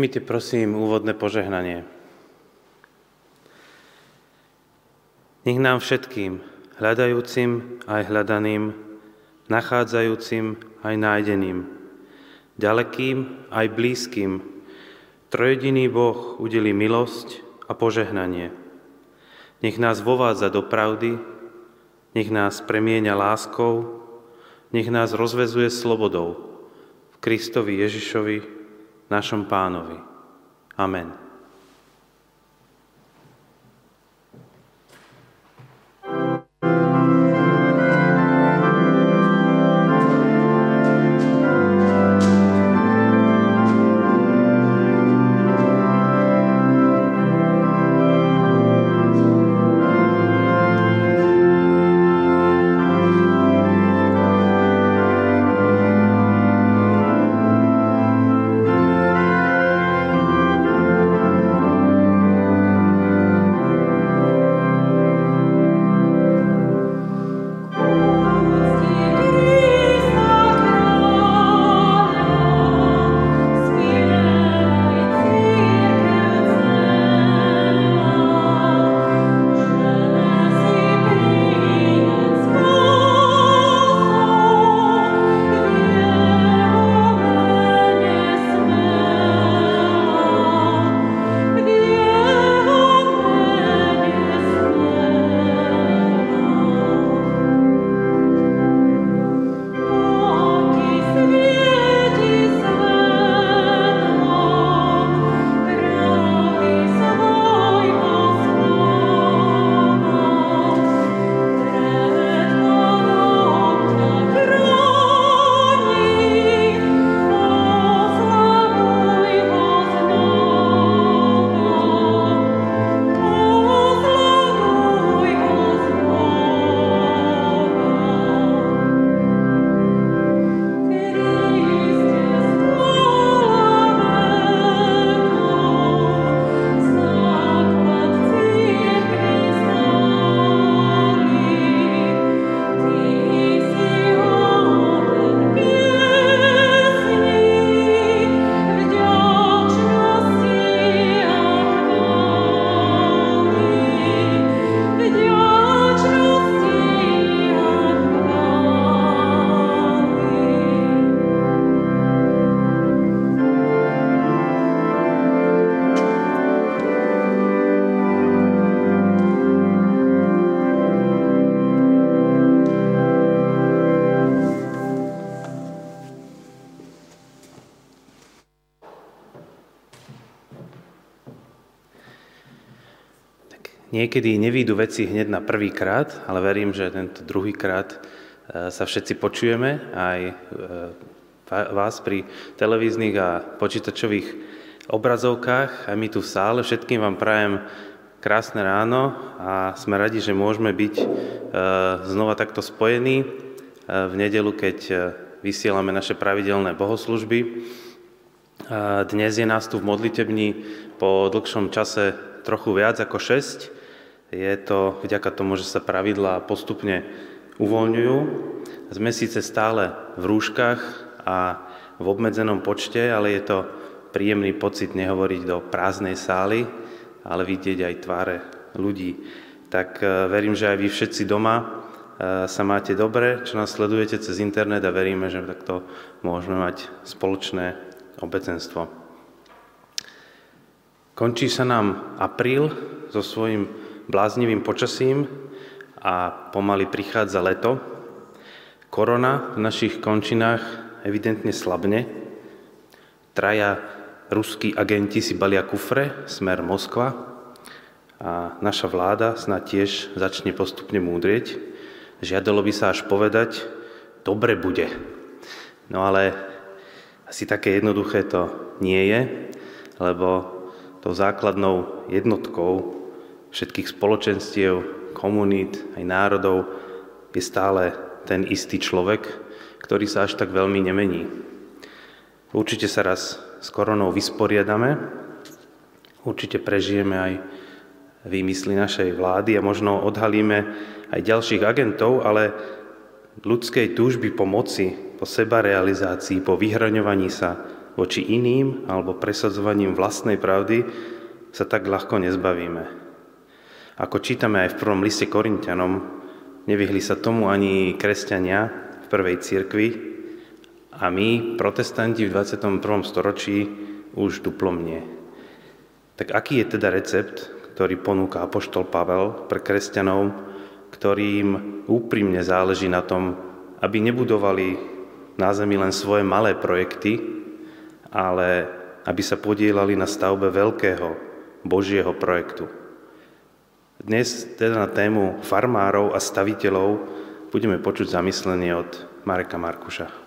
Príjmite prosím úvodné požehnanie. Nech nám všetkým, hľadajúcim aj hľadaným, nachádzajúcim aj nájdeným, ďalekým aj blízkym, trojediný Boh udeli milosť a požehnanie. Nech nás vovádza do pravdy, nech nás premieňa láskou, nech nás rozvezuje slobodou v Kristovi Ježišovi, našom pánovi. Amen. Niekedy nevídu veci hneď na prvý krát, ale verím, že tento druhý krát e, sa všetci počujeme, aj e, vás pri televíznych a počítačových obrazovkách, aj my tu v sále. Všetkým vám prajem krásne ráno a sme radi, že môžeme byť e, znova takto spojení v nedelu, keď vysielame naše pravidelné bohoslužby. Dnes je nás tu v modlitebni po dlhšom čase trochu viac ako 6 je to vďaka tomu, že sa pravidlá postupne uvoľňujú. Sme síce stále v rúškach a v obmedzenom počte, ale je to príjemný pocit nehovoriť do prázdnej sály, ale vidieť aj tváre ľudí. Tak e, verím, že aj vy všetci doma e, sa máte dobre, čo nás sledujete cez internet a veríme, že takto môžeme mať spoločné obecenstvo. Končí sa nám apríl so svojím bláznivým počasím a pomaly prichádza leto. Korona v našich končinách evidentne slabne. Traja ruskí agenti si balia kufre, smer Moskva a naša vláda snad tiež začne postupne múdrieť. Žiadalo by sa až povedať, dobre bude. No ale asi také jednoduché to nie je, lebo tou základnou jednotkou všetkých spoločenstiev, komunít, aj národov je stále ten istý človek, ktorý sa až tak veľmi nemení. Určite sa raz s koronou vysporiadame, určite prežijeme aj výmysly našej vlády a možno odhalíme aj ďalších agentov, ale ľudskej túžby po moci, po seba realizácii, po vyhraňovaní sa voči iným alebo presadzovaním vlastnej pravdy sa tak ľahko nezbavíme. Ako čítame aj v prvom liste Korintianom, nevyhli sa tomu ani kresťania v prvej cirkvi a my, protestanti v 21. storočí, už duplom nie. Tak aký je teda recept, ktorý ponúka Apoštol Pavel pre kresťanov, ktorým úprimne záleží na tom, aby nebudovali na zemi len svoje malé projekty, ale aby sa podielali na stavbe veľkého Božieho projektu. Dnes teda na tému farmárov a staviteľov budeme počuť zamyslenie od Mareka Markuša.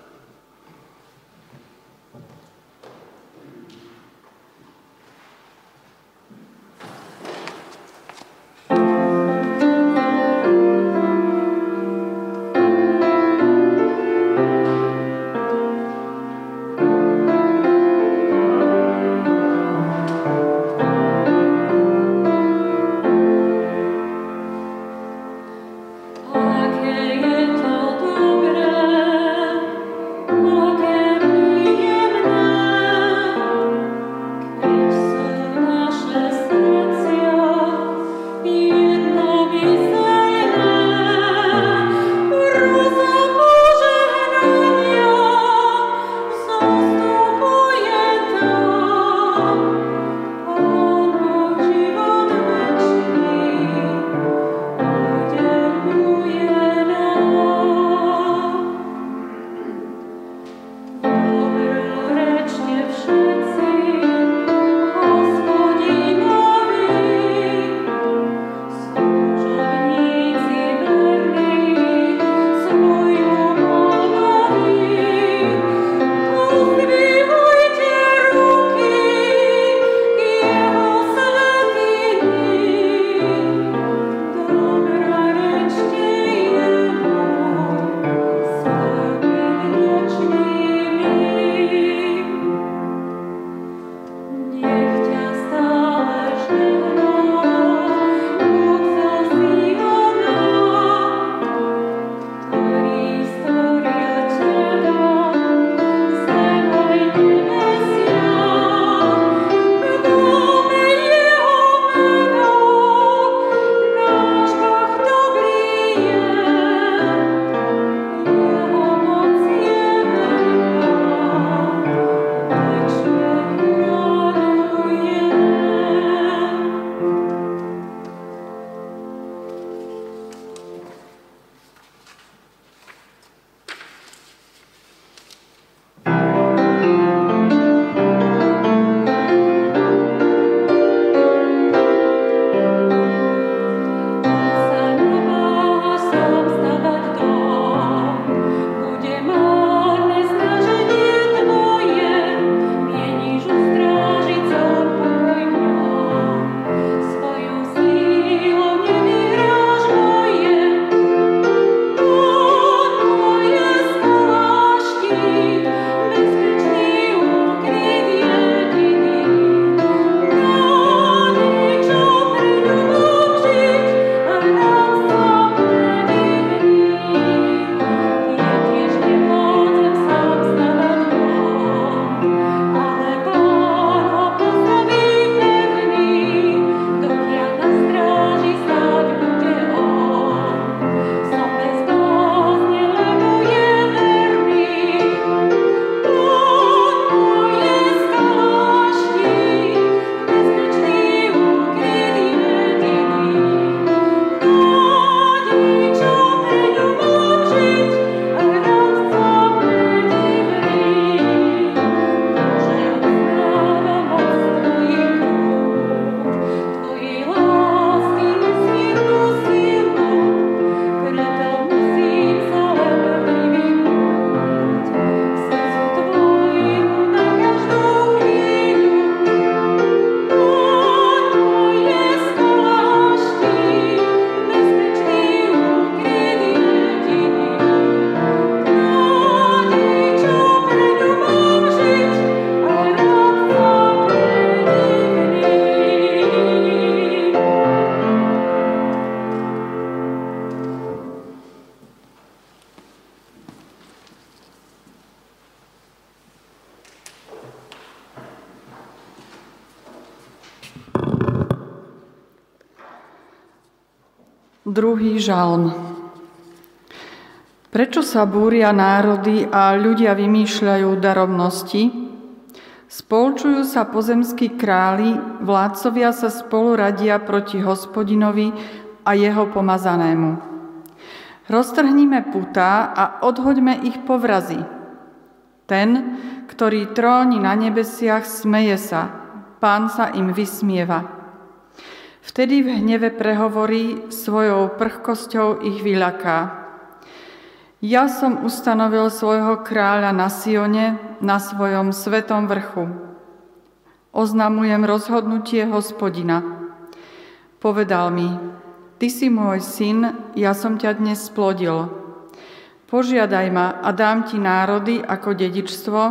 Žalm. Prečo sa búria národy a ľudia vymýšľajú darovnosti? Spolčujú sa pozemskí králi, vládcovia sa spolu radia proti hospodinovi a jeho pomazanému. Roztrhnime putá a odhoďme ich povrazy. Ten, ktorý tróni na nebesiach, smeje sa, pán sa im vysmieva. Vtedy v hneve prehovorí, svojou prchkosťou ich vyľaká. Ja som ustanovil svojho kráľa na Sione, na svojom svetom vrchu. Oznamujem rozhodnutie hospodina. Povedal mi, ty si môj syn, ja som ťa dnes splodil. Požiadaj ma a dám ti národy ako dedičstvo,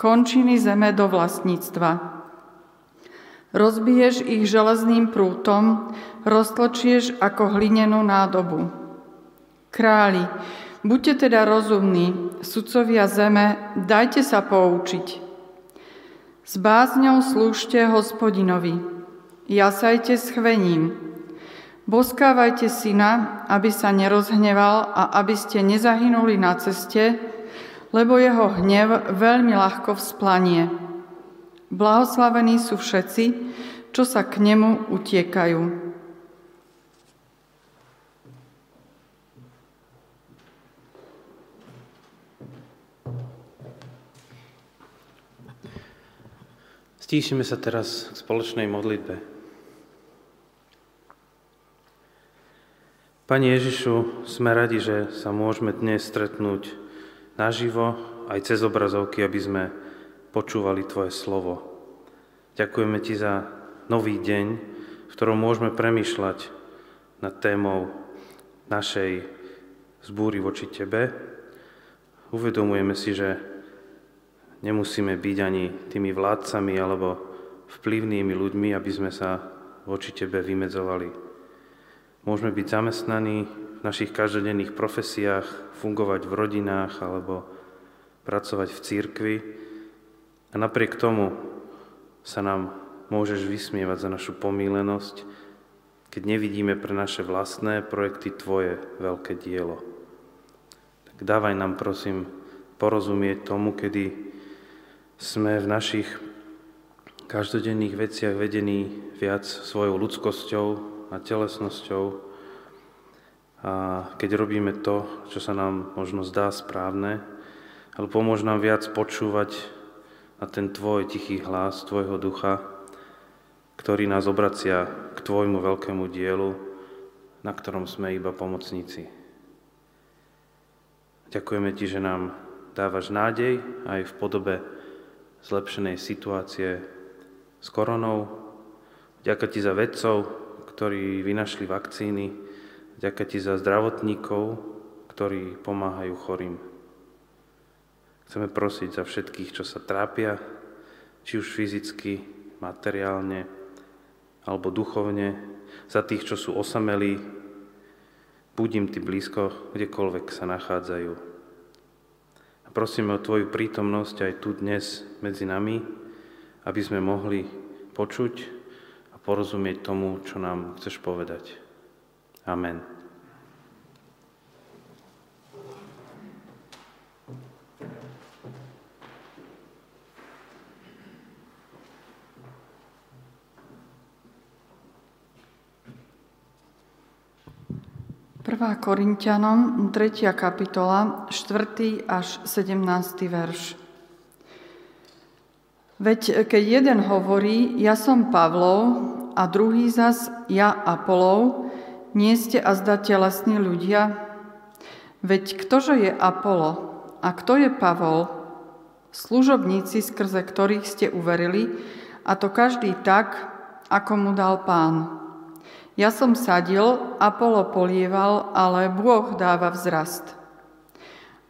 končiny zeme do vlastníctva. Rozbiješ ich železným prútom, roztločieš ako hlinenú nádobu. Králi, buďte teda rozumní, sudcovia zeme, dajte sa poučiť. S bázňou slúžte hospodinovi, jasajte s chvením, boskávajte syna, aby sa nerozhneval a aby ste nezahynuli na ceste, lebo jeho hnev veľmi ľahko vzplanie. Blahoslavení sú všetci, čo sa k nemu utiekajú. Stíšime sa teraz k spoločnej modlitbe. Pani Ježišu, sme radi, že sa môžeme dnes stretnúť naživo aj cez obrazovky, aby sme počúvali Tvoje slovo. Ďakujeme Ti za nový deň, v ktorom môžeme premýšľať nad témou našej zbúry voči Tebe. Uvedomujeme si, že nemusíme byť ani tými vládcami alebo vplyvnými ľuďmi, aby sme sa voči Tebe vymedzovali. Môžeme byť zamestnaní v našich každodenných profesiách, fungovať v rodinách alebo pracovať v církvi, a napriek tomu sa nám môžeš vysmievať za našu pomílenosť, keď nevidíme pre naše vlastné projekty Tvoje veľké dielo. Tak dávaj nám, prosím, porozumieť tomu, kedy sme v našich každodenných veciach vedení viac svojou ľudskosťou a telesnosťou a keď robíme to, čo sa nám možno zdá správne, ale pomôž nám viac počúvať a ten Tvoj tichý hlas, Tvojho ducha, ktorý nás obracia k Tvojmu veľkému dielu, na ktorom sme iba pomocníci. Ďakujeme Ti, že nám dávaš nádej aj v podobe zlepšenej situácie s koronou. Ďakujem Ti za vedcov, ktorí vynašli vakcíny. Ďakujem Ti za zdravotníkov, ktorí pomáhajú chorým. Chceme prosiť za všetkých, čo sa trápia, či už fyzicky, materiálne alebo duchovne, za tých, čo sú osamelí, budím Ty blízko, kdekoľvek sa nachádzajú. A prosíme o Tvoju prítomnosť aj tu dnes medzi nami, aby sme mohli počuť a porozumieť tomu, čo nám chceš povedať. Amen. Prvá Korintianom, 3. kapitola, 4. až 17. verš. Veď keď jeden hovorí, ja som Pavlov, a druhý zas, ja Apolov, nie ste azda telesní ľudia? Veď ktože je Apolo a kto je Pavol? Služobníci, skrze ktorých ste uverili, a to každý tak, ako mu dal pán. Ja som sadil, Apolo polieval, ale Boh dáva vzrast.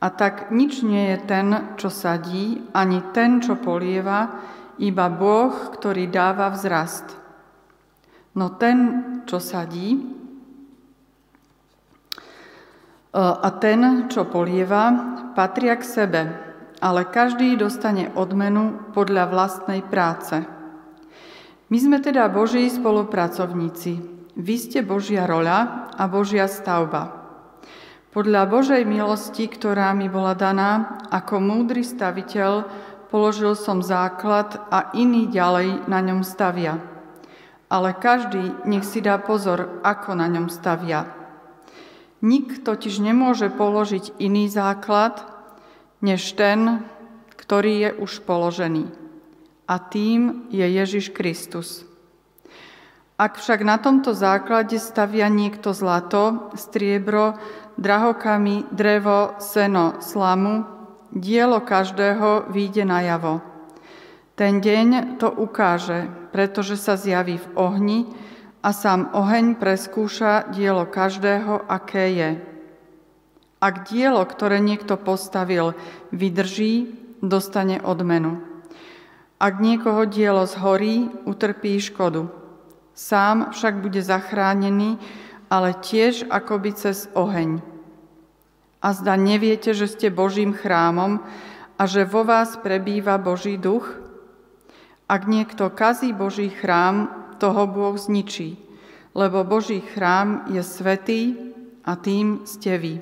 A tak nič nie je ten, čo sadí, ani ten, čo polieva, iba Boh, ktorý dáva vzrast. No ten, čo sadí, e, a ten, čo polieva, patria k sebe, ale každý dostane odmenu podľa vlastnej práce. My sme teda Boží spolupracovníci. Vy ste Božia roľa a Božia stavba. Podľa Božej milosti, ktorá mi bola daná, ako múdry staviteľ, položil som základ a iný ďalej na ňom stavia. Ale každý nech si dá pozor, ako na ňom stavia. Nik totiž nemôže položiť iný základ, než ten, ktorý je už položený. A tým je Ježiš Kristus. Ak však na tomto základe stavia niekto zlato, striebro, drahokami, drevo, seno, slamu, dielo každého výjde najavo. Ten deň to ukáže, pretože sa zjaví v ohni a sám oheň preskúša dielo každého, aké je. Ak dielo, ktoré niekto postavil, vydrží, dostane odmenu. Ak niekoho dielo zhorí, utrpí škodu. Sám však bude zachránený, ale tiež akoby cez oheň. A zda neviete, že ste Božím chrámom a že vo vás prebýva Boží duch? Ak niekto kazí Boží chrám, toho Boh zničí, lebo Boží chrám je svetý a tým ste vy.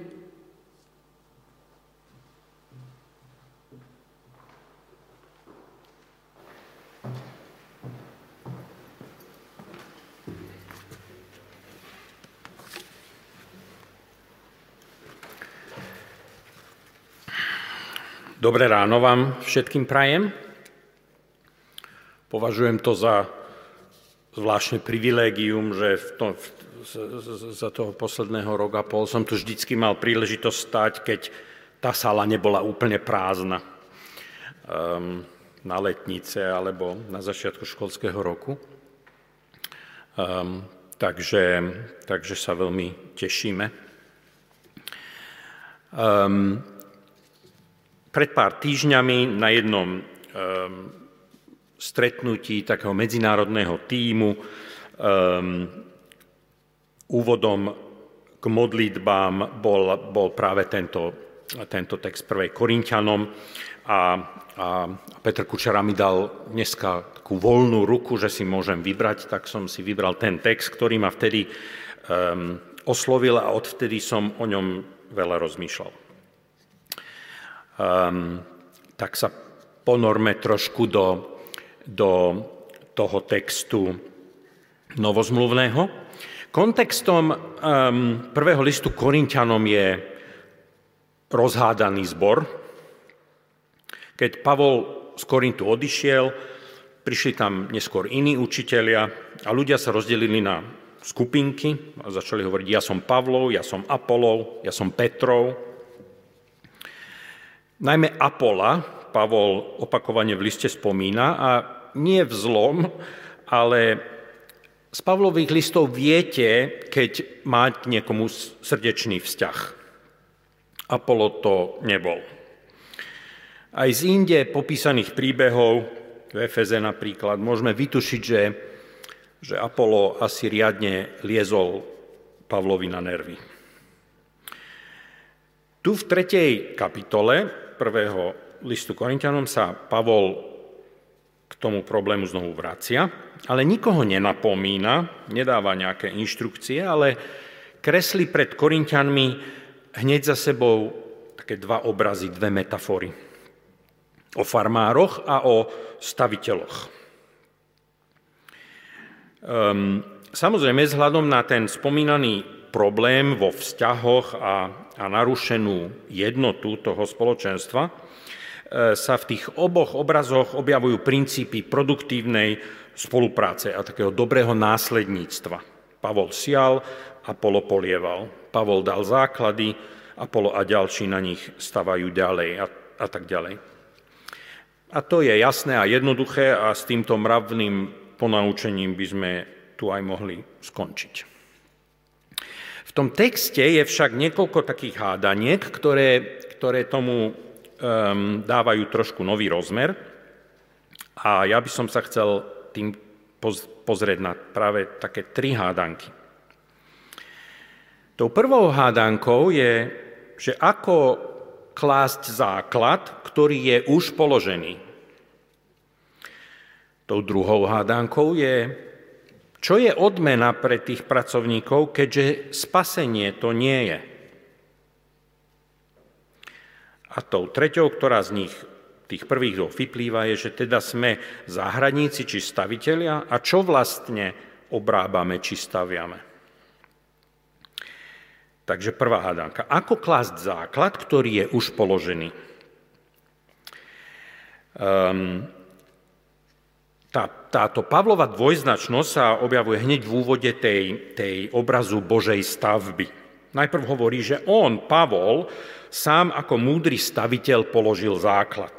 Dobré ráno vám všetkým prajem. Považujem to za zvláštne privilégium, že v to, v, za toho posledného roka pol som tu vždycky mal príležitosť stať, keď tá sala nebola úplne prázdna um, na letnice alebo na začiatku školského roku. Um, takže, takže sa veľmi tešíme. Um, pred pár týždňami na jednom um, stretnutí takého medzinárodného tímu um, úvodom k modlitbám bol, bol práve tento, tento text 1. Korintianom a, a Petr Kučera mi dal dneska takú voľnú ruku, že si môžem vybrať, tak som si vybral ten text, ktorý ma vtedy um, oslovil a odvtedy som o ňom veľa rozmýšľal um, tak sa ponorme trošku do, do toho textu novozmluvného. Kontextom um, prvého listu Korintianom je rozhádaný zbor. Keď Pavol z Korintu odišiel, prišli tam neskôr iní učitelia a ľudia sa rozdelili na skupinky a začali hovoriť, ja som Pavlov, ja som Apolov, ja som Petrov, Najmä Apola Pavol opakovane v liste spomína a nie v zlom, ale z Pavlových listov viete, keď má k niekomu srdečný vzťah. Apolo to nebol. Aj z inde popísaných príbehov, v Efeze napríklad, môžeme vytušiť, že, že Apolo asi riadne liezol Pavlovi na nervy. Tu v tretej kapitole prvého listu Korintianom sa Pavol k tomu problému znovu vracia, ale nikoho nenapomína, nedáva nejaké inštrukcie, ale kreslí pred Korintianmi hneď za sebou také dva obrazy, dve metafory. O farmároch a o staviteľoch. Um, samozrejme, vzhľadom na ten spomínaný problém vo vzťahoch a, a narušenú jednotu toho spoločenstva, e, sa v tých oboch obrazoch objavujú princípy produktívnej spolupráce a takého dobrého následníctva. Pavol sial, Apolo polieval. Pavol dal základy, Apolo a ďalší na nich stavajú ďalej a, a tak ďalej. A to je jasné a jednoduché a s týmto mravným ponaučením by sme tu aj mohli skončiť. V tom texte je však niekoľko takých hádaniek, ktoré, ktoré tomu um, dávajú trošku nový rozmer. A ja by som sa chcel tým pozrieť na práve také tri hádanky. Tou prvou hádankou je, že ako klásť základ, ktorý je už položený. Tou druhou hádankou je, Čo je odmena pre tých pracovníkov, keďže spasenie to nie je? A tou treťou, ktorá z nich tých prvých dvoch vyplýva, je, že teda sme záhradníci či stavitelia a čo vlastne obrábame či staviame. Takže prvá hádanka. Ako klásť základ, ktorý je už položený? Um, tá, táto Pavlova dvojznačnosť sa objavuje hneď v úvode tej, tej obrazu Božej stavby. Najprv hovorí, že on, Pavol, sám ako múdry staviteľ položil základ.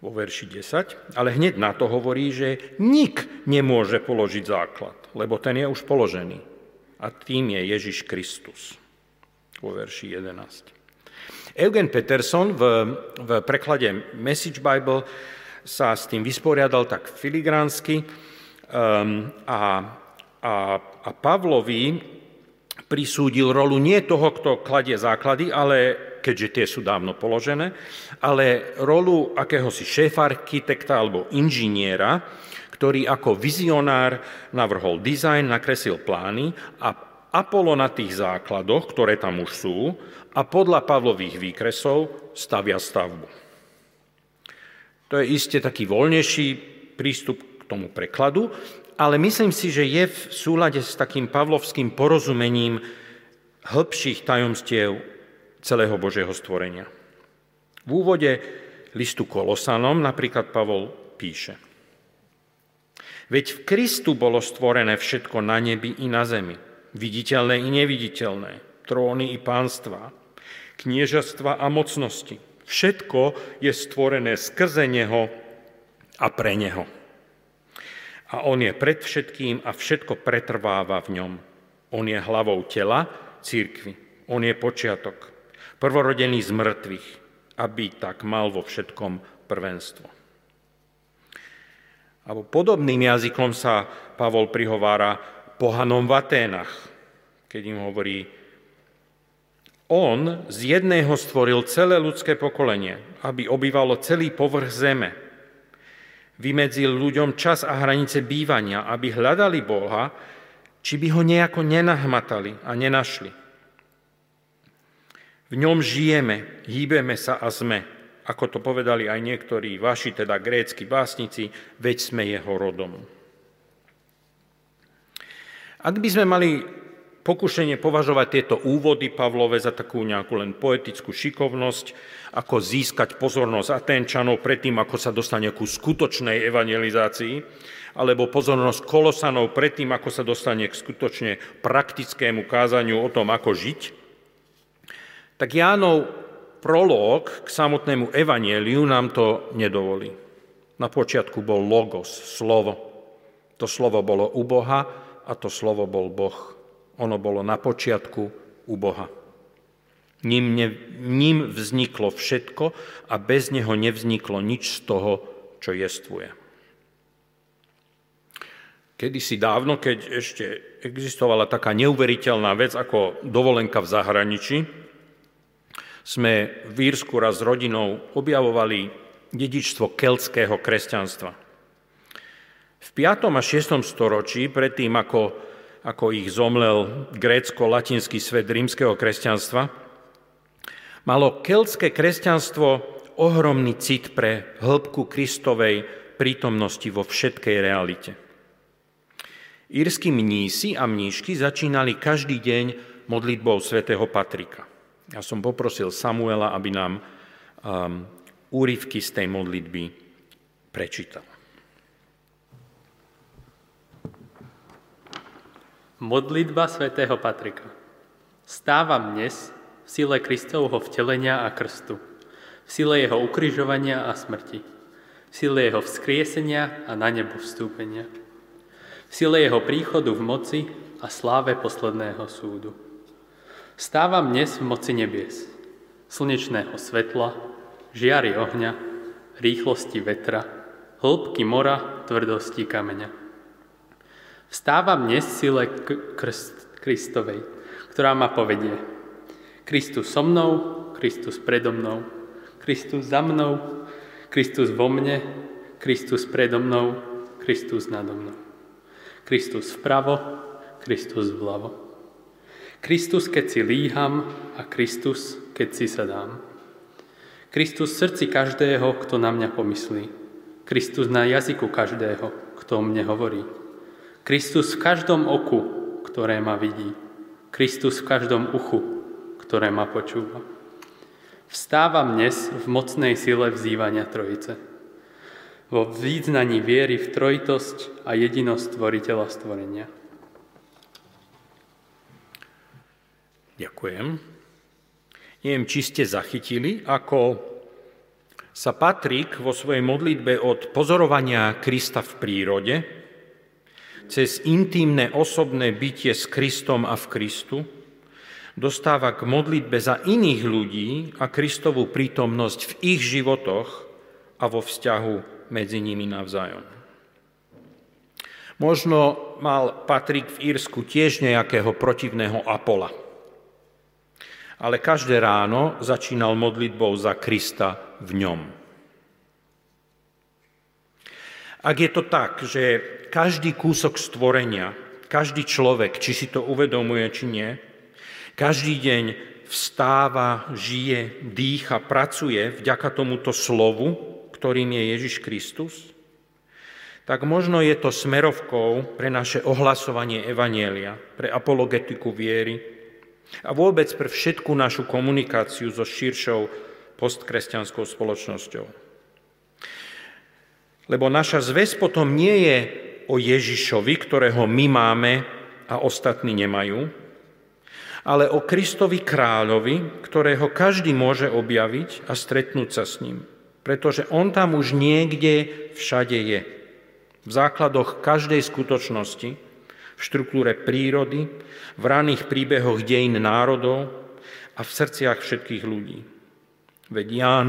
Vo verši 10, ale hneď na to hovorí, že nik nemôže položiť základ, lebo ten je už položený. A tým je Ježiš Kristus. Vo verši 11. Eugen Peterson v, v preklade Message Bible sa s tým vysporiadal tak filigránsky um, a, a, a Pavlovi prisúdil rolu nie toho, kto kladie základy, ale keďže tie sú dávno položené, ale rolu akéhosi šéfa architekta alebo inžiniera, ktorý ako vizionár navrhol dizajn, nakresil plány a Apollo na tých základoch, ktoré tam už sú, a podľa Pavlových výkresov stavia stavbu. To je iste taký voľnejší prístup k tomu prekladu, ale myslím si, že je v súlade s takým pavlovským porozumením hĺbších tajomstiev celého Božieho stvorenia. V úvode listu Kolosanom napríklad Pavol píše Veď v Kristu bolo stvorené všetko na nebi i na zemi, viditeľné i neviditeľné, tróny i pánstva, kniežastva a mocnosti. Všetko je stvorené skrze Neho a pre Neho a on je pred všetkým a všetko pretrváva v ňom. On je hlavou tela, církvy. On je počiatok, prvorodený z mŕtvych, aby tak mal vo všetkom prvenstvo. A podobným jazykom sa Pavol prihovára pohanom v Aténach, keď im hovorí, on z jedného stvoril celé ľudské pokolenie, aby obývalo celý povrch zeme, vymedzil ľuďom čas a hranice bývania, aby hľadali Boha, či by ho nejako nenahmatali a nenašli. V ňom žijeme, hýbeme sa a sme, ako to povedali aj niektorí vaši, teda grécky básnici, veď sme jeho rodom. Ak by sme mali pokušenie považovať tieto úvody Pavlove za takú nejakú len poetickú šikovnosť, ako získať pozornosť Atenčanov predtým, ako sa dostane ku skutočnej evangelizácii, alebo pozornosť Kolosanov predtým, ako sa dostane k skutočne praktickému kázaniu o tom, ako žiť, tak Jánov prolog k samotnému evanieliu nám to nedovolí. Na počiatku bol logos, slovo. To slovo bolo u Boha a to slovo bol Boh. Ono bolo na počiatku u Boha. Ním, ne, ním vzniklo všetko a bez neho nevzniklo nič z toho, čo jestvuje. Kedysi dávno, keď ešte existovala taká neuveriteľná vec ako dovolenka v zahraničí, sme v Írsku raz s rodinou objavovali dedičstvo keltského kresťanstva. V 5. a 6. storočí, predtým ako ako ich zomlel grécko-latinský svet rímskeho kresťanstva, malo keltské kresťanstvo ohromný cit pre hĺbku Kristovej prítomnosti vo všetkej realite. Írsky mnísi a mníšky začínali každý deň modlitbou svätého Patrika. Ja som poprosil Samuela, aby nám um, úryvky z tej modlitby prečítal. Modlitba svätého Patrika. Stávam dnes v sile Kristovho vtelenia a krstu, v sile jeho ukrižovania a smrti, v sile jeho vzkriesenia a na nebo vstúpenia, v sile jeho príchodu v moci a sláve posledného súdu. Stávam dnes v moci nebies, slnečného svetla, žiary ohňa, rýchlosti vetra, hĺbky mora, tvrdosti kameňa. Vstávam dnes v sile Kristovej, ktorá ma povedie. Kristus so mnou, Kristus predo mnou, Kristus za mnou, Kristus vo mne, Kristus predo mnou, Kristus nado mnou. Kristus vpravo, Kristus vľavo. Kristus, keď si líham a Kristus, keď si sa dám. Kristus v srdci každého, kto na mňa pomyslí. Kristus na jazyku každého, kto o mne hovorí. Kristus v každom oku, ktoré ma vidí. Kristus v každom uchu, ktoré ma počúva. Vstávam dnes v mocnej sile vzývania Trojice. Vo význaní viery v trojitosť a jedinosť stvoriteľa stvorenia. Ďakujem. Neviem, či ste zachytili, ako sa Patrik vo svojej modlitbe od pozorovania Krista v prírode cez intimné osobné bytie s Kristom a v Kristu dostáva k modlitbe za iných ľudí a Kristovú prítomnosť v ich životoch a vo vzťahu medzi nimi navzájom. Možno mal Patrik v Írsku tiež nejakého protivného Apola – ale každé ráno začínal modlitbou za Krista v ňom. Ak je to tak, že každý kúsok stvorenia, každý človek, či si to uvedomuje, či nie, každý deň vstáva, žije, dýcha, pracuje vďaka tomuto slovu, ktorým je Ježiš Kristus, tak možno je to smerovkou pre naše ohlasovanie Evanielia, pre apologetiku viery, a vôbec pre všetku našu komunikáciu so širšou postkresťanskou spoločnosťou. Lebo naša zväz potom nie je o Ježišovi, ktorého my máme a ostatní nemajú, ale o Kristovi kráľovi, ktorého každý môže objaviť a stretnúť sa s ním. Pretože on tam už niekde všade je. V základoch každej skutočnosti, v štruktúre prírody, v raných príbehoch dejín národov a v srdciach všetkých ľudí. Veď Ján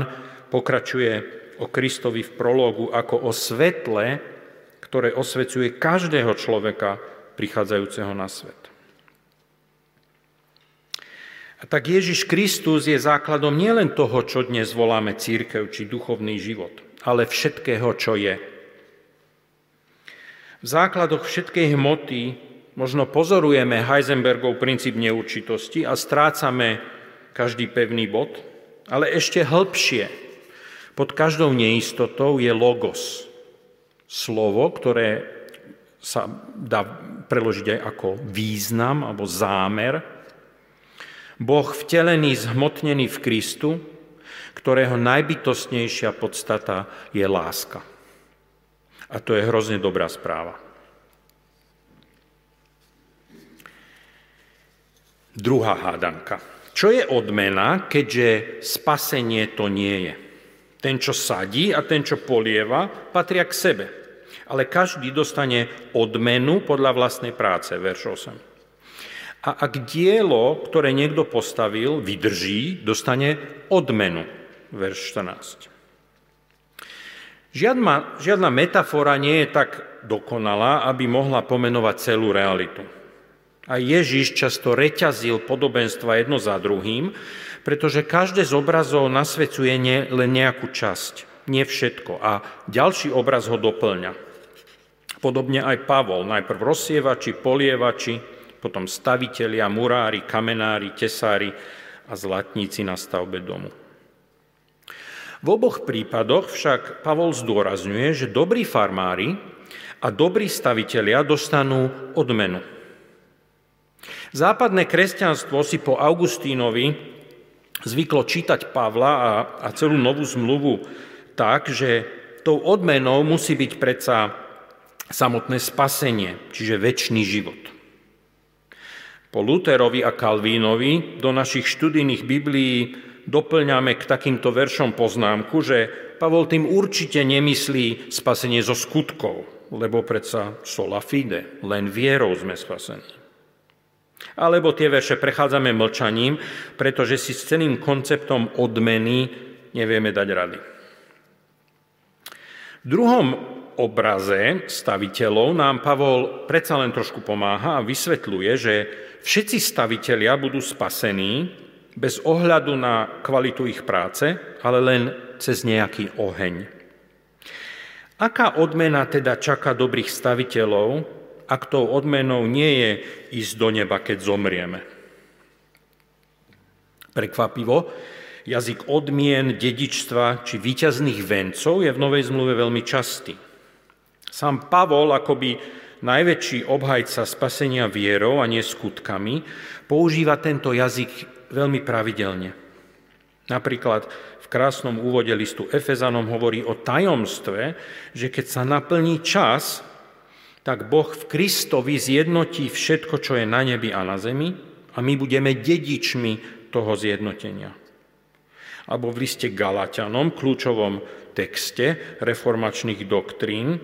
pokračuje o Kristovi v prologu ako o svetle, ktoré osvecuje každého človeka prichádzajúceho na svet. A tak Ježiš Kristus je základom nielen toho, čo dnes voláme církev či duchovný život, ale všetkého, čo je. V základoch všetkej hmoty možno pozorujeme Heisenbergov princíp neurčitosti a strácame každý pevný bod, ale ešte hĺbšie. Pod každou neistotou je logos. Slovo, ktoré sa dá preložiť aj ako význam alebo zámer. Boh vtelený, zhmotnený v Kristu, ktorého najbytostnejšia podstata je láska. A to je hrozne dobrá správa. Druhá hádanka. Čo je odmena, keďže spasenie to nie je? Ten, čo sadí a ten, čo polieva, patria k sebe. Ale každý dostane odmenu podľa vlastnej práce, verš 8. A ak dielo, ktoré niekto postavil, vydrží, dostane odmenu, verš 14. Žiadna, žiadna metafora nie je tak dokonalá, aby mohla pomenovať celú realitu. A Ježiš často reťazil podobenstva jedno za druhým, pretože každé z obrazov nasvedcuje nie, len nejakú časť, nie všetko. A ďalší obraz ho doplňa. Podobne aj Pavol, najprv rozsievači, polievači, potom stavitelia, murári, kamenári, tesári a zlatníci na stavbe domu. V oboch prípadoch však Pavol zdôrazňuje, že dobrí farmári a dobrí stavitelia dostanú odmenu. Západné kresťanstvo si po Augustínovi zvyklo čítať Pavla a, a celú novú zmluvu tak, že tou odmenou musí byť predsa samotné spasenie, čiže väčší život. Po Luterovi a Kalvínovi do našich študijných Biblií doplňame k takýmto veršom poznámku, že Pavol tým určite nemyslí spasenie zo skutkov, lebo predsa sola fide, len vierou sme spasení. Alebo tie verše prechádzame mlčaním, pretože si s celým konceptom odmeny nevieme dať rady. V druhom obraze staviteľov nám Pavol predsa len trošku pomáha a vysvetľuje, že všetci stavitelia budú spasení bez ohľadu na kvalitu ich práce, ale len cez nejaký oheň. Aká odmena teda čaká dobrých staviteľov, ak tou odmenou nie je ísť do neba, keď zomrieme. Prekvapivo, jazyk odmien, dedičstva či výťazných vencov je v Novej zmluve veľmi častý. Sám Pavol, akoby najväčší obhajca spasenia vierou a nie skutkami, používa tento jazyk veľmi pravidelne. Napríklad v krásnom úvode listu Efezanom hovorí o tajomstve, že keď sa naplní čas, tak Boh v Kristovi zjednotí všetko, čo je na nebi a na zemi a my budeme dedičmi toho zjednotenia. Alebo v liste Galatianom, kľúčovom texte reformačných doktrín,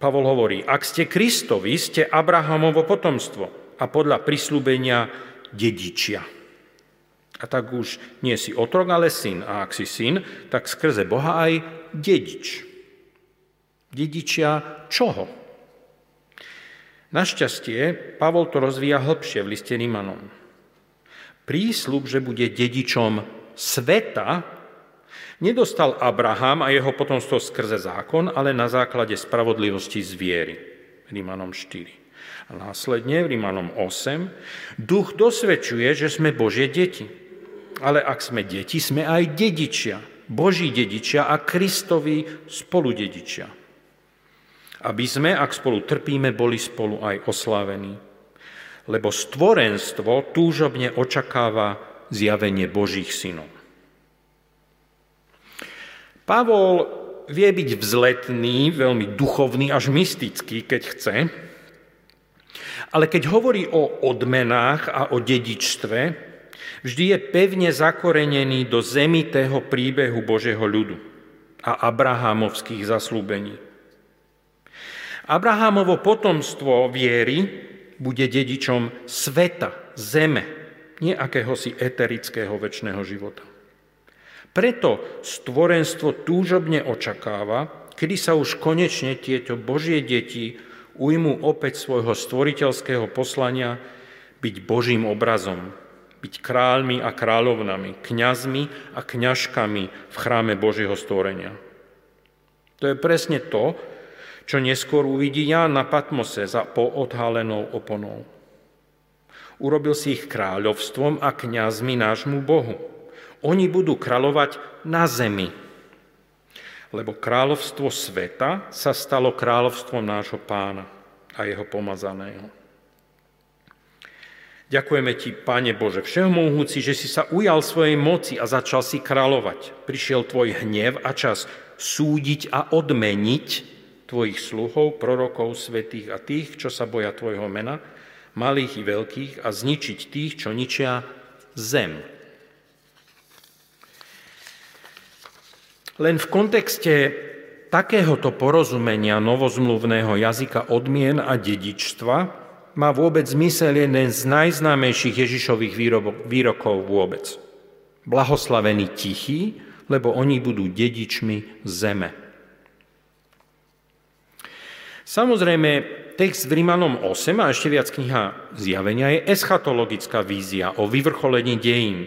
Pavol hovorí, ak ste Kristovi, ste Abrahamovo potomstvo a podľa prislúbenia dedičia. A tak už nie si otrok, ale syn. A ak si syn, tak skrze Boha aj dedič. Dedičia čoho? Našťastie, Pavol to rozvíja hĺbšie v liste Rímanom. Prísľub, že bude dedičom sveta, nedostal Abraham a jeho potomstvo skrze zákon, ale na základe spravodlivosti z viery. Rímanom 4. A následne v Rímanom 8. Duch dosvedčuje, že sme Božie deti. Ale ak sme deti, sme aj dedičia. Boží dedičia a Kristovi spoludedičia aby sme, ak spolu trpíme, boli spolu aj oslávení. Lebo stvorenstvo túžobne očakáva zjavenie Božích synov. Pavol vie byť vzletný, veľmi duchovný, až mystický, keď chce, ale keď hovorí o odmenách a o dedičstve, vždy je pevne zakorenený do zemitého príbehu Božieho ľudu a Abrahamovských zaslúbení. Abrahámovo potomstvo viery bude dedičom sveta, zeme, nie akéhosi eterického väčšného života. Preto stvorenstvo túžobne očakáva, kedy sa už konečne tieto Božie deti ujmú opäť svojho stvoriteľského poslania byť Božím obrazom, byť kráľmi a kráľovnami, kňazmi a kňažkami v chráme Božieho stvorenia. To je presne to, čo neskôr uvidí Ján na Patmose za poodhalenou oponou. Urobil si ich kráľovstvom a kňazmi nášmu Bohu. Oni budú kráľovať na zemi, lebo kráľovstvo sveta sa stalo kráľovstvom nášho pána a jeho pomazaného. Ďakujeme ti, Pane Bože, všehomohúci, že si sa ujal svojej moci a začal si kráľovať. Prišiel tvoj hnev a čas súdiť a odmeniť tvojich sluhov, prorokov, svetých a tých, čo sa boja tvojho mena, malých i veľkých, a zničiť tých, čo ničia zem. Len v kontexte takéhoto porozumenia novozmluvného jazyka odmien a dedičstva má vôbec zmysel jeden z najznámejších Ježišových výrokov vôbec. Blahoslavení tichí, lebo oni budú dedičmi zeme. Samozrejme, text v Rímanom 8 a ešte viac kniha Zjavenia je eschatologická vízia o vyvrcholení dejín.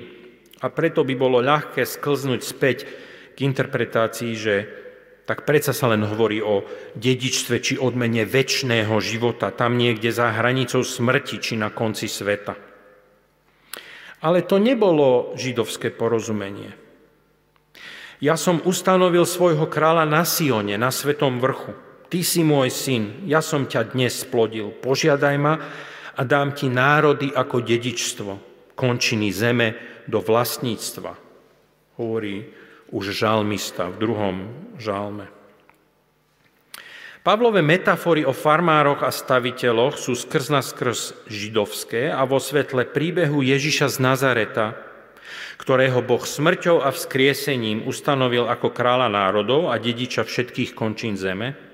A preto by bolo ľahké sklznúť späť k interpretácii, že tak predsa sa len hovorí o dedičstve či odmene väčšného života, tam niekde za hranicou smrti či na konci sveta. Ale to nebolo židovské porozumenie. Ja som ustanovil svojho kráľa na Sione, na Svetom vrchu. Ty si môj syn, ja som ťa dnes splodil, požiadaj ma a dám ti národy ako dedičstvo, končiny zeme do vlastníctva. Hovorí už žalmista v druhom žalme. Pavlové metafory o farmároch a staviteľoch sú skrz na skrz židovské a vo svetle príbehu Ježiša z Nazareta, ktorého Boh smrťou a vzkriesením ustanovil ako kráľa národov a dediča všetkých končín zeme,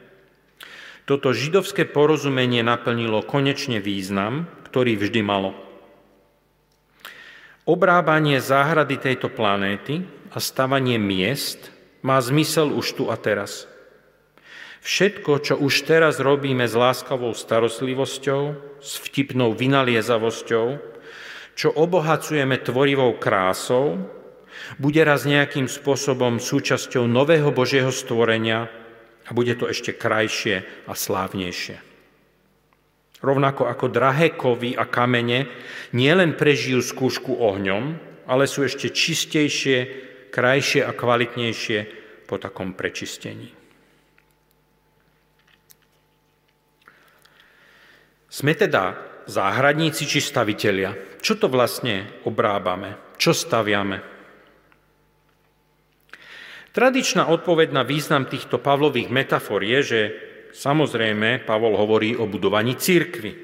toto židovské porozumenie naplnilo konečne význam, ktorý vždy malo. Obrábanie záhrady tejto planéty a stavanie miest má zmysel už tu a teraz. Všetko, čo už teraz robíme s láskavou starostlivosťou, s vtipnou vynaliezavosťou, čo obohacujeme tvorivou krásou, bude raz nejakým spôsobom súčasťou nového Božieho stvorenia, a bude to ešte krajšie a slávnejšie. Rovnako ako drahé kovy a kamene nielen prežijú skúšku ohňom, ale sú ešte čistejšie, krajšie a kvalitnejšie po takom prečistení. Sme teda záhradníci či stavitelia. Čo to vlastne obrábame? Čo staviame? Tradičná odpoveď na význam týchto Pavlových metafor je, že samozrejme Pavol hovorí o budovaní církvy.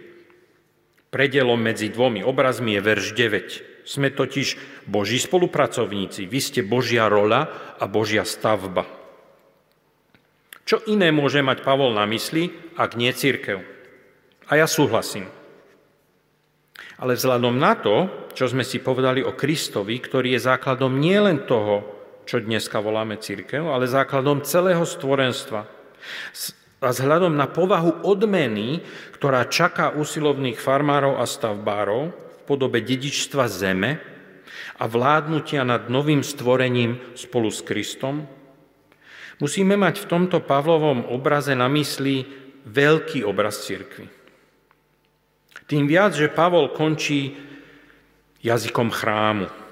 Predelom medzi dvomi obrazmi je verš 9. Sme totiž Boží spolupracovníci. Vy ste Božia rola a Božia stavba. Čo iné môže mať Pavol na mysli, ak nie církev? A ja súhlasím. Ale vzhľadom na to, čo sme si povedali o Kristovi, ktorý je základom nielen toho, čo dneska voláme církev, ale základom celého stvorenstva. A vzhľadom na povahu odmeny, ktorá čaká usilovných farmárov a stavbárov v podobe dedičstva zeme a vládnutia nad novým stvorením spolu s Kristom, musíme mať v tomto Pavlovom obraze na mysli veľký obraz církvy. Tým viac, že Pavol končí jazykom chrámu.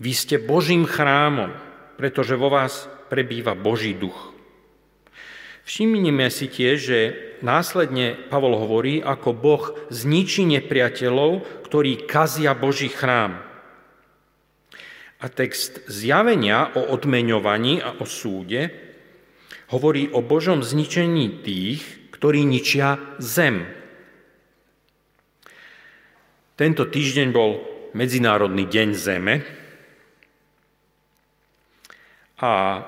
Vy ste Božím chrámom, pretože vo vás prebýva Boží duch. Všimnime si tiež, že následne Pavol hovorí, ako Boh zničí nepriateľov, ktorí kazia Boží chrám. A text zjavenia o odmeňovaní a o súde hovorí o Božom zničení tých, ktorí ničia zem, tento týždeň bol Medzinárodný deň Zeme a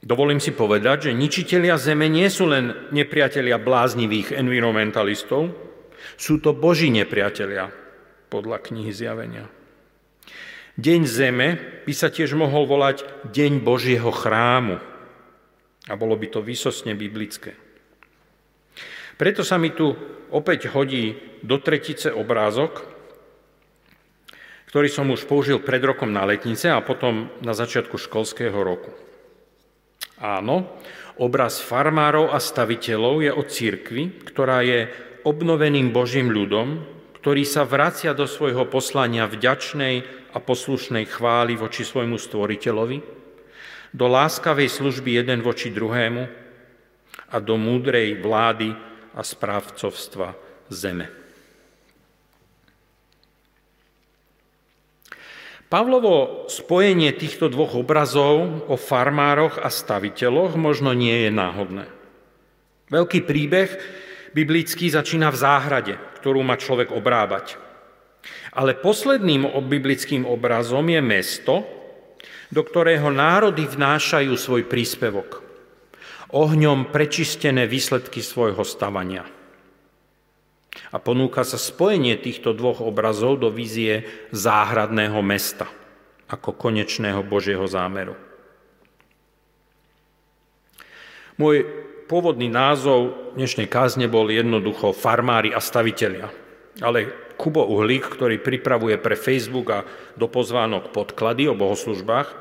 dovolím si povedať, že ničitelia Zeme nie sú len nepriatelia bláznivých environmentalistov, sú to boží nepriatelia, podľa knihy Zjavenia. Deň Zeme by sa tiež mohol volať Deň Božieho chrámu. A bolo by to vysosne biblické. Preto sa mi tu opäť hodí do tretice obrázok, ktorý som už použil pred rokom na letnice a potom na začiatku školského roku. Áno, obraz farmárov a staviteľov je o církvi, ktorá je obnoveným Božím ľudom, ktorý sa vracia do svojho poslania vďačnej a poslušnej chvály voči svojmu stvoriteľovi, do láskavej služby jeden voči druhému a do múdrej vlády a správcovstva zeme. Pavlovo spojenie týchto dvoch obrazov o farmároch a staviteľoch možno nie je náhodné. Veľký príbeh biblický začína v záhrade, ktorú má človek obrábať. Ale posledným biblickým obrazom je mesto, do ktorého národy vnášajú svoj príspevok ohňom prečistené výsledky svojho stavania. A ponúka sa spojenie týchto dvoch obrazov do vízie záhradného mesta ako konečného Božieho zámeru. Môj pôvodný názov dnešnej kázne bol jednoducho farmári a stavitelia. Ale Kubo Uhlík, ktorý pripravuje pre Facebook a do pozvánok podklady o bohoslužbách,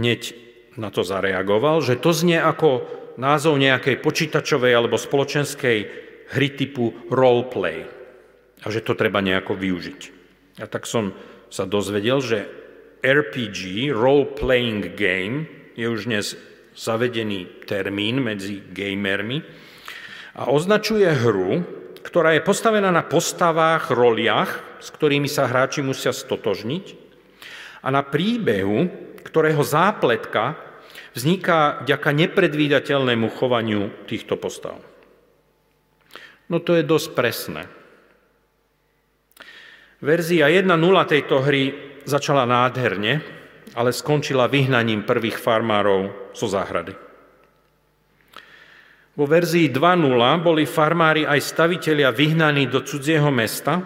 hneď na to zareagoval, že to znie ako názov nejakej počítačovej alebo spoločenskej hry typu roleplay a že to treba nejako využiť. A tak som sa dozvedel, že RPG, role-playing game, je už dnes zavedený termín medzi gamermi a označuje hru, ktorá je postavená na postavách, roliach, s ktorými sa hráči musia stotožniť a na príbehu, ktorého zápletka vzniká vďaka nepredvídateľnému chovaniu týchto postav. No to je dosť presné. Verzia 1.0 tejto hry začala nádherne, ale skončila vyhnaním prvých farmárov zo záhrady. Vo verzii 2.0 boli farmári aj stavitelia vyhnaní do cudzieho mesta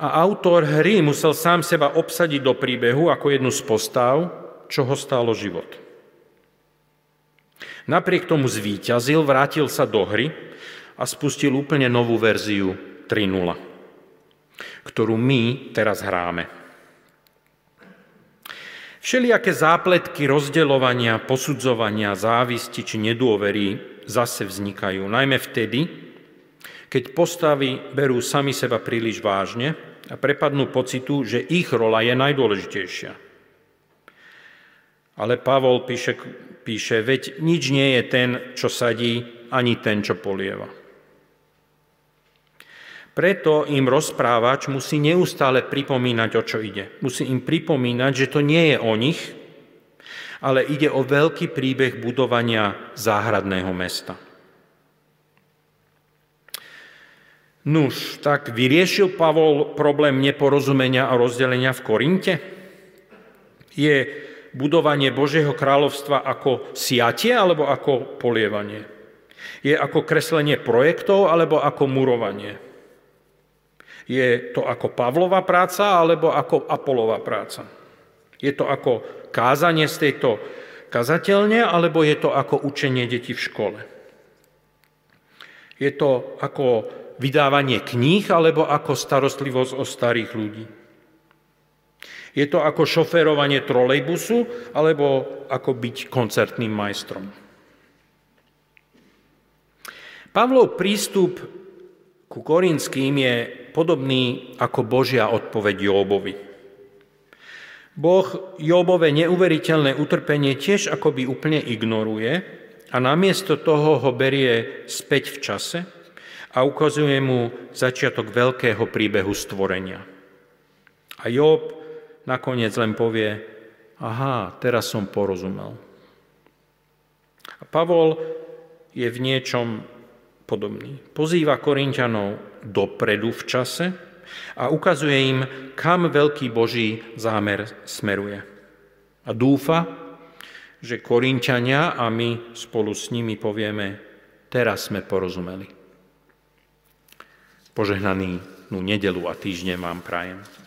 a autor hry musel sám seba obsadiť do príbehu ako jednu z postav, čo ho stálo život. Napriek tomu zvíťazil, vrátil sa do hry a spustil úplne novú verziu 3.0, ktorú my teraz hráme. Všelijaké zápletky rozdeľovania, posudzovania, závisti či nedôvery zase vznikajú, najmä vtedy, keď postavy berú sami seba príliš vážne a prepadnú pocitu, že ich rola je najdôležitejšia. Ale Pavol píše, píše, veď nič nie je ten, čo sadí, ani ten, čo polieva. Preto im rozprávač musí neustále pripomínať, o čo ide. Musí im pripomínať, že to nie je o nich, ale ide o veľký príbeh budovania záhradného mesta. Nuž, tak vyriešil Pavol problém neporozumenia a rozdelenia v Korinte? Je budovanie Božieho kráľovstva ako siatie alebo ako polievanie? Je ako kreslenie projektov alebo ako murovanie? Je to ako Pavlova práca alebo ako Apolová práca? Je to ako kázanie z tejto kazateľne alebo je to ako učenie detí v škole? Je to ako vydávanie kníh alebo ako starostlivosť o starých ľudí? Je to ako šoférovanie trolejbusu alebo ako byť koncertným majstrom? Pavlov prístup ku Korinským je podobný ako Božia odpoveď Jóbovi. Boh Jóbove neuveriteľné utrpenie tiež akoby úplne ignoruje a namiesto toho ho berie späť v čase a ukazuje mu začiatok veľkého príbehu stvorenia. A Job nakoniec len povie, aha, teraz som porozumel. A Pavol je v niečom podobný. Pozýva Korintianov dopredu v čase a ukazuje im, kam veľký Boží zámer smeruje. A dúfa, že Korintiania a my spolu s nimi povieme, teraz sme porozumeli. Požehnaný nedelu a týždeň vám prajem.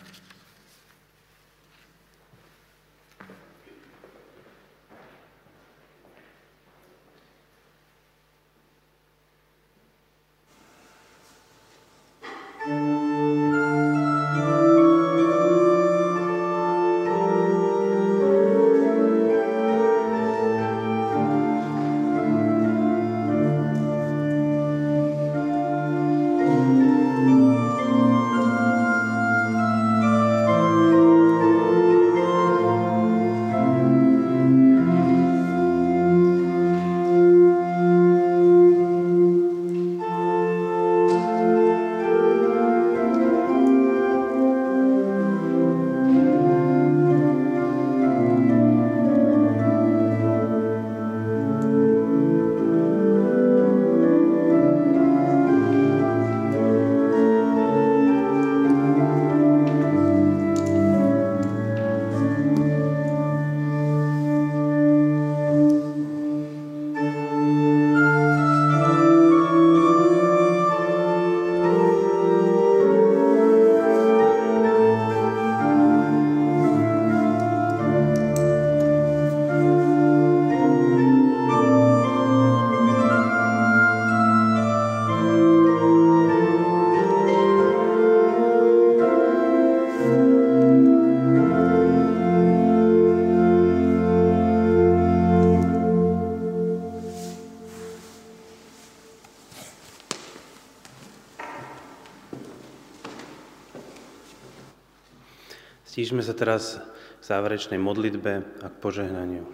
Stížme sa teraz k záverečnej modlitbe a k požehnaniu.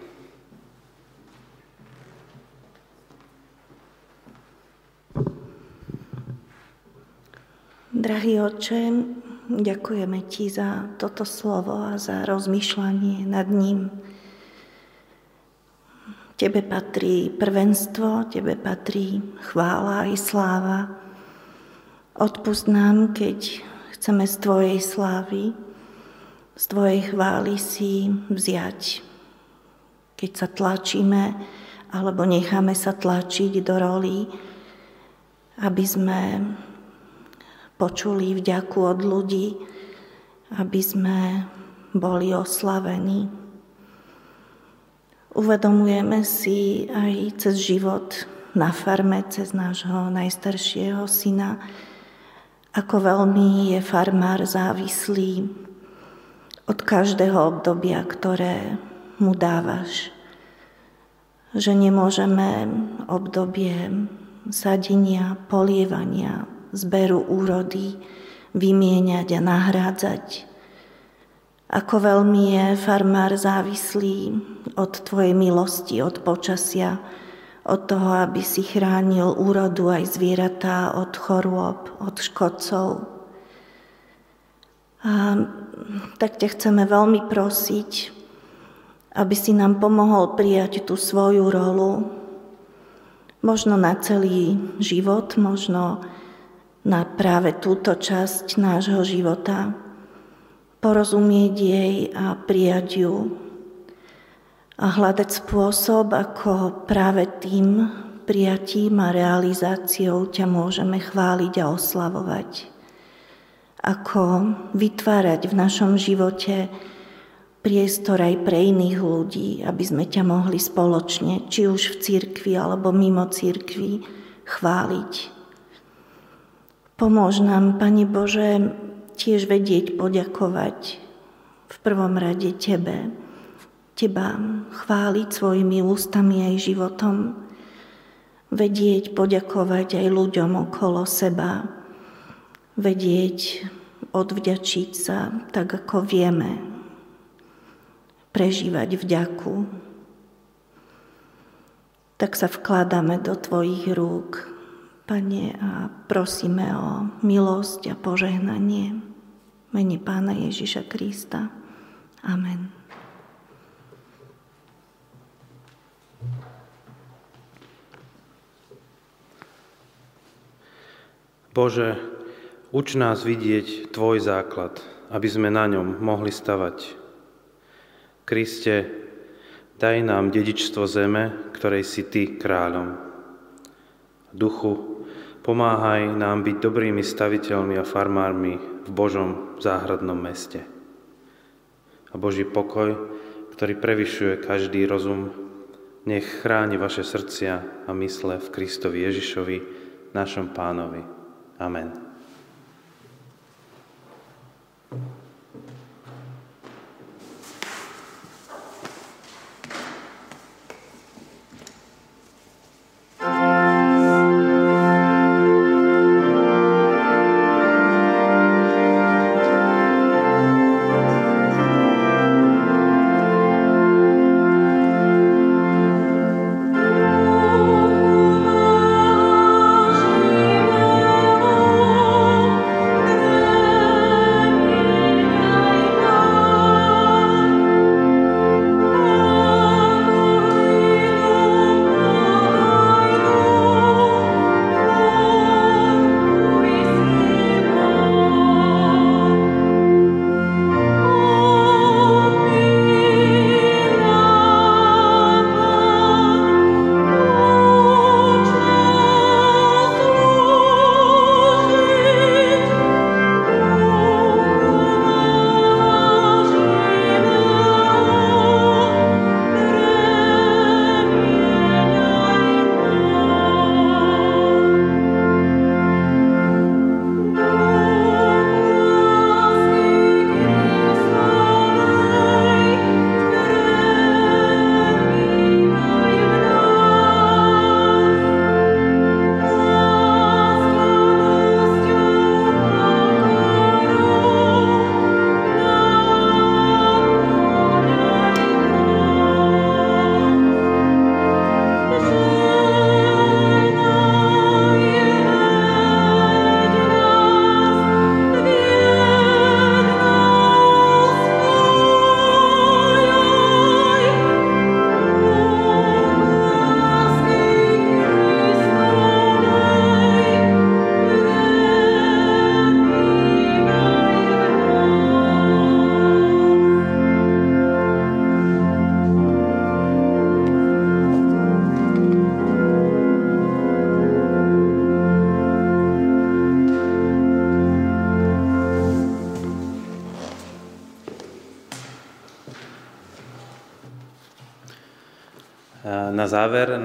Drahý oče, ďakujeme Ti za toto slovo a za rozmýšľanie nad ním. Tebe patrí prvenstvo, Tebe patrí chvála i sláva. Odpust nám, keď chceme z Tvojej slávy z Tvojej chvály si vziať. Keď sa tlačíme alebo necháme sa tlačiť do roli, aby sme počuli vďaku od ľudí, aby sme boli oslavení. Uvedomujeme si aj cez život na farme, cez nášho najstaršieho syna, ako veľmi je farmár závislý od každého obdobia, ktoré mu dávaš. Že nemôžeme obdobie sadenia, polievania, zberu úrody vymieňať a nahrádzať. Ako veľmi je farmár závislý od Tvojej milosti, od počasia, od toho, aby si chránil úrodu aj zvieratá od chorôb, od škodcov. A tak ťa chceme veľmi prosiť, aby si nám pomohol prijať tú svoju rolu, možno na celý život, možno na práve túto časť nášho života, porozumieť jej a prijať ju a hľadať spôsob, ako práve tým prijatím a realizáciou ťa môžeme chváliť a oslavovať. Ako vytvárať v našom živote priestor aj pre iných ľudí, aby sme ťa mohli spoločne, či už v cirkvi alebo mimo cirkvi, chváliť. Pomôž nám, Pane Bože, tiež vedieť poďakovať v prvom rade Tebe, Teba chváliť svojimi ústami aj životom, vedieť poďakovať aj ľuďom okolo seba, vedieť odvďačiť sa tak, ako vieme, prežívať vďaku. Tak sa vkladáme do Tvojich rúk, Pane, a prosíme o milosť a požehnanie. Mene Pána Ježiša Krista. Amen. Bože, uč nás vidieť Tvoj základ, aby sme na ňom mohli stavať. Kriste, daj nám dedičstvo zeme, ktorej si Ty kráľom. Duchu, pomáhaj nám byť dobrými staviteľmi a farmármi v Božom záhradnom meste. A Boží pokoj, ktorý prevyšuje každý rozum, nech chráni vaše srdcia a mysle v Kristovi Ježišovi, našom pánovi. Amen.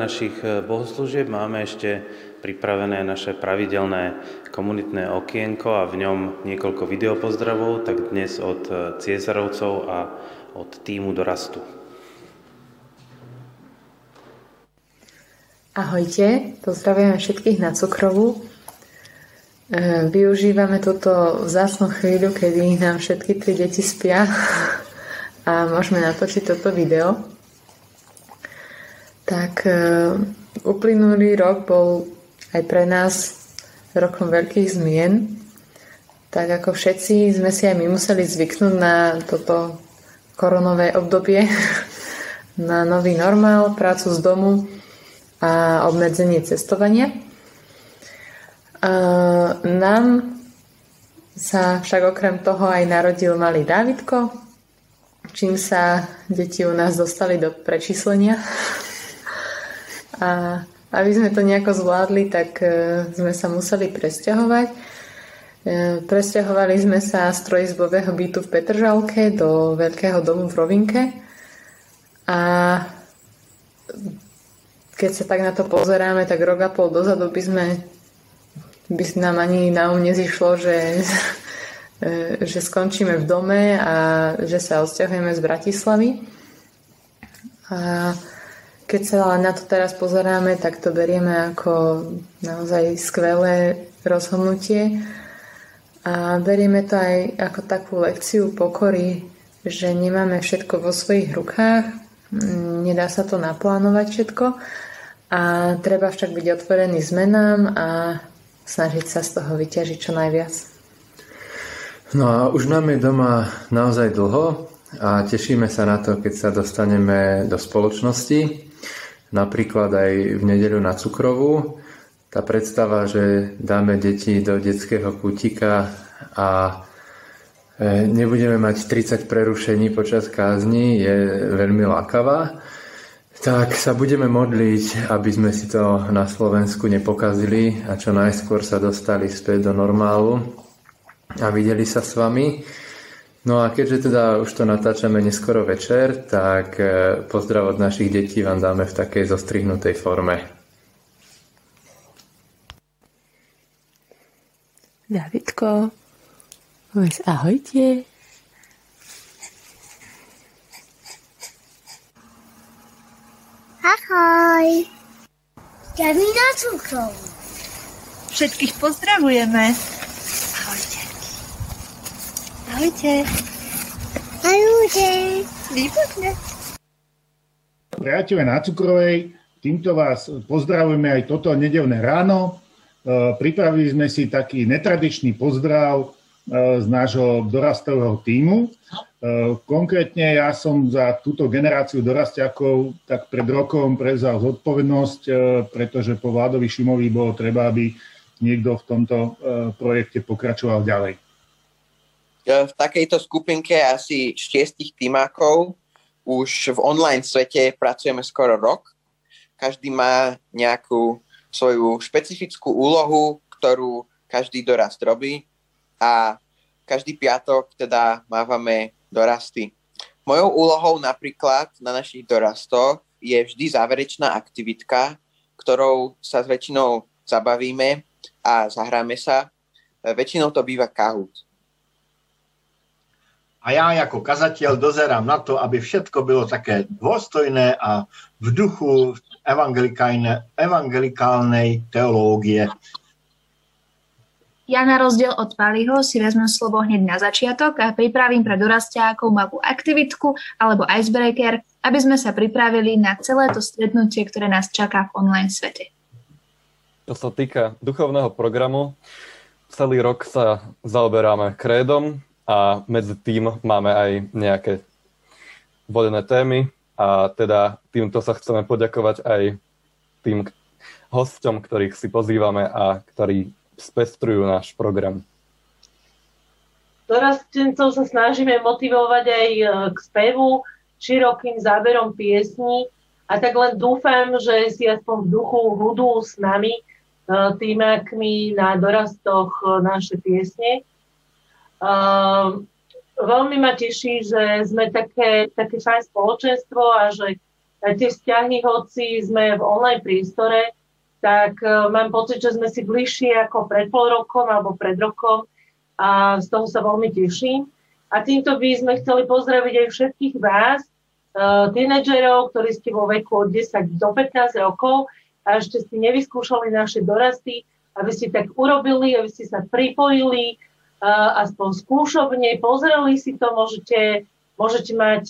Našich eh, bohoslúžieb máme ešte pripravené naše pravidelné komunitné okienko a v ňom niekoľko videopozdravov, tak dnes od eh, Ciezarovcov a od týmu Dorastu. Ahojte, pozdravujem všetkých na Cukrovu. využívame túto vzácnú chvíľu, kedy nám všetky tri deti spia a môžeme natočiť toto video. Tak e, uplynulý rok bol aj pre nás rokom veľkých zmien. Tak ako všetci sme si aj my museli zvyknúť na toto koronové obdobie, na nový normál, prácu z domu a obmedzenie cestovania. Nám sa však okrem toho aj narodil malý Dávidko, čím sa deti u nás dostali do prečíslenia. A aby sme to nejako zvládli, tak e, sme sa museli presťahovať. E, presťahovali sme sa z trojizbového bytu v Petržalke do veľkého domu v Rovinke. A keď sa tak na to pozeráme, tak rok a pol dozadu by sme by nám ani na um nezišlo, že, e, že skončíme v dome a že sa odsťahujeme z Bratislavy. A keď sa na to teraz pozeráme, tak to berieme ako naozaj skvelé rozhodnutie a berieme to aj ako takú lekciu pokory, že nemáme všetko vo svojich rukách, nedá sa to naplánovať všetko a treba však byť otvorený zmenám a snažiť sa z toho vyťažiť čo najviac. No a už nám je doma naozaj dlho a tešíme sa na to, keď sa dostaneme do spoločnosti, napríklad aj v nedeľu na cukrovú. Tá predstava, že dáme deti do detského kútika a e, nebudeme mať 30 prerušení počas kázni, je veľmi lákavá. Tak sa budeme modliť, aby sme si to na Slovensku nepokazili a čo najskôr sa dostali späť do normálu a videli sa s vami. No a keďže teda už to natáčame neskoro večer, tak e, pozdrav od našich detí vám dáme v takej zostrihnutej forme. Davidko, povedz ahojte. Ahoj. Jdeme na cukrovu. Všetkých pozdravujeme. Ahojte. Ahojte. Výborne. Priatelia na Cukrovej, týmto vás pozdravujeme aj toto nedelné ráno. E, pripravili sme si taký netradičný pozdrav e, z nášho dorastového týmu. E, konkrétne ja som za túto generáciu dorastiakov tak pred rokom prevzal zodpovednosť, pretože po Vládovi Šimovi bolo treba, aby niekto v tomto projekte pokračoval ďalej. V takejto skupinke asi šiestich týmákov už v online svete pracujeme skoro rok. Každý má nejakú svoju špecifickú úlohu, ktorú každý dorast robí a každý piatok teda mávame dorasty. Mojou úlohou napríklad na našich dorastoch je vždy záverečná aktivitka, ktorou sa s väčšinou zabavíme a zahráme sa. Väčšinou to býva kahút. A ja ako kazateľ dozerám na to, aby všetko bylo také dôstojné a v duchu evangelikálnej teológie. Ja na rozdiel od Paliho si vezmem slovo hneď na začiatok a pripravím pre dorastiakov malú aktivitku alebo icebreaker, aby sme sa pripravili na celé to stretnutie, ktoré nás čaká v online svete. Čo sa týka duchovného programu, celý rok sa zaoberáme krédom a medzi tým máme aj nejaké vodené témy a teda týmto sa chceme poďakovať aj tým hosťom, ktorých si pozývame a ktorí spestrujú náš program. Dorastencov sa snažíme motivovať aj e, k spevu, širokým záberom piesní a tak len dúfam, že si aspoň v duchu hudú s nami, e, týmakmi na dorastoch e, naše piesne. Veľmi ma teší, že sme také, také fajn spoločenstvo a že tie vzťahy, hoci sme v online priestore, tak uh, mám pocit, že sme si bližšie ako pred pol rokom alebo pred rokom a z toho sa veľmi teším. A týmto by sme chceli pozdraviť aj všetkých vás, uh, tínedžerov, ktorí ste vo veku od 10 do 15 rokov a ešte ste nevyskúšali naše dorasty aby ste tak urobili, aby ste sa pripojili, aspoň skúšobne, pozreli si to, môžete, môžete mať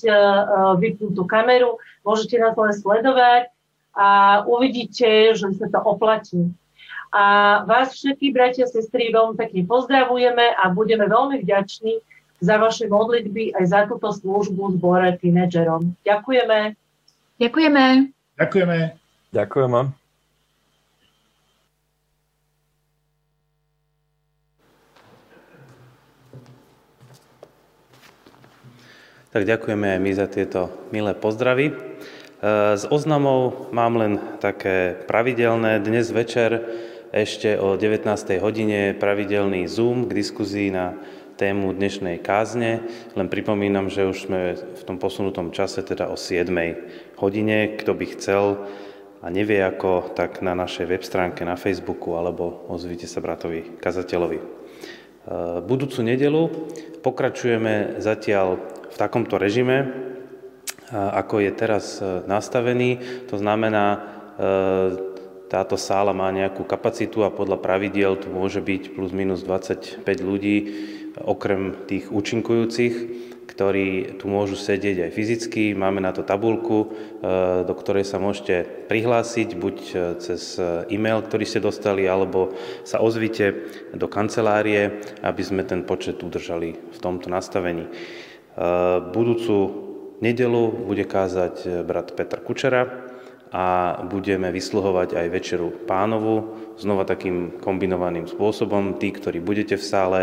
vypnutú kameru, môžete nás len sledovať a uvidíte, že sa to oplatí. A vás všetkých, bratia a sestry, veľmi pekne pozdravujeme a budeme veľmi vďační za vaše modlitby aj za túto službu zbore tínedžerom. Ďakujeme. Ďakujeme. Ďakujeme. Ďakujeme. Tak ďakujeme aj my za tieto milé pozdravy. E, z oznamov mám len také pravidelné. Dnes večer ešte o 19. hodine pravidelný Zoom k diskuzii na tému dnešnej kázne. Len pripomínam, že už sme v tom posunutom čase, teda o 7. hodine. Kto by chcel a nevie ako, tak na našej web stránke na Facebooku alebo ozvite sa bratovi kazateľovi. E, budúcu nedelu pokračujeme zatiaľ v takomto režime, ako je teraz e, nastavený. To znamená, e, táto sála má nejakú kapacitu a podľa pravidiel tu môže byť plus minus 25 ľudí, okrem tých účinkujúcich, ktorí tu môžu sedieť aj fyzicky. Máme na to tabulku, e, do ktorej sa môžete prihlásiť, buď cez e-mail, ktorý ste dostali, alebo sa ozvite do kancelárie, aby sme ten počet udržali v tomto nastavení. Budúcu nedelu bude kázať eh, brat Petr Kučera a budeme vysluhovať aj večeru pánovu, znova takým kombinovaným spôsobom. Tí, ktorí budete v sále,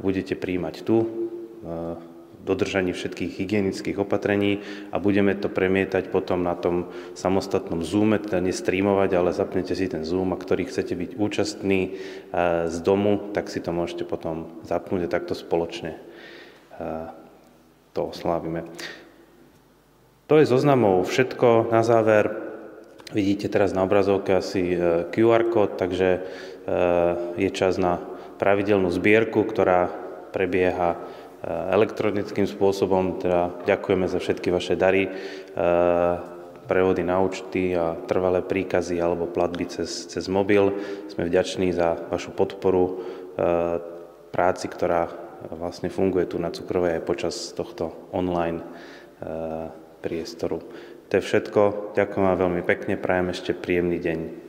budete príjmať tu, eh, dodržaní všetkých hygienických opatrení a budeme to premietať potom na tom samostatnom Zoome, teda nestreamovať, ale zapnete si ten Zoom a ktorý chcete byť účastní eh, z domu, tak si to môžete potom zapnúť a takto spoločne to oslávime. To je zoznamov všetko. Na záver vidíte teraz na obrazovke asi e, QR kód, takže e, je čas na pravidelnú zbierku, ktorá prebieha e, elektronickým spôsobom. Teda ďakujeme za všetky vaše dary, prevody na účty a trvalé príkazy alebo platby cez, cez mobil. Sme vďační za vašu podporu práci, ktorá vlastne funguje tu na Cukrovej aj počas tohto online eh, priestoru. To je všetko. Ďakujem vám veľmi pekne, prajem ešte príjemný deň.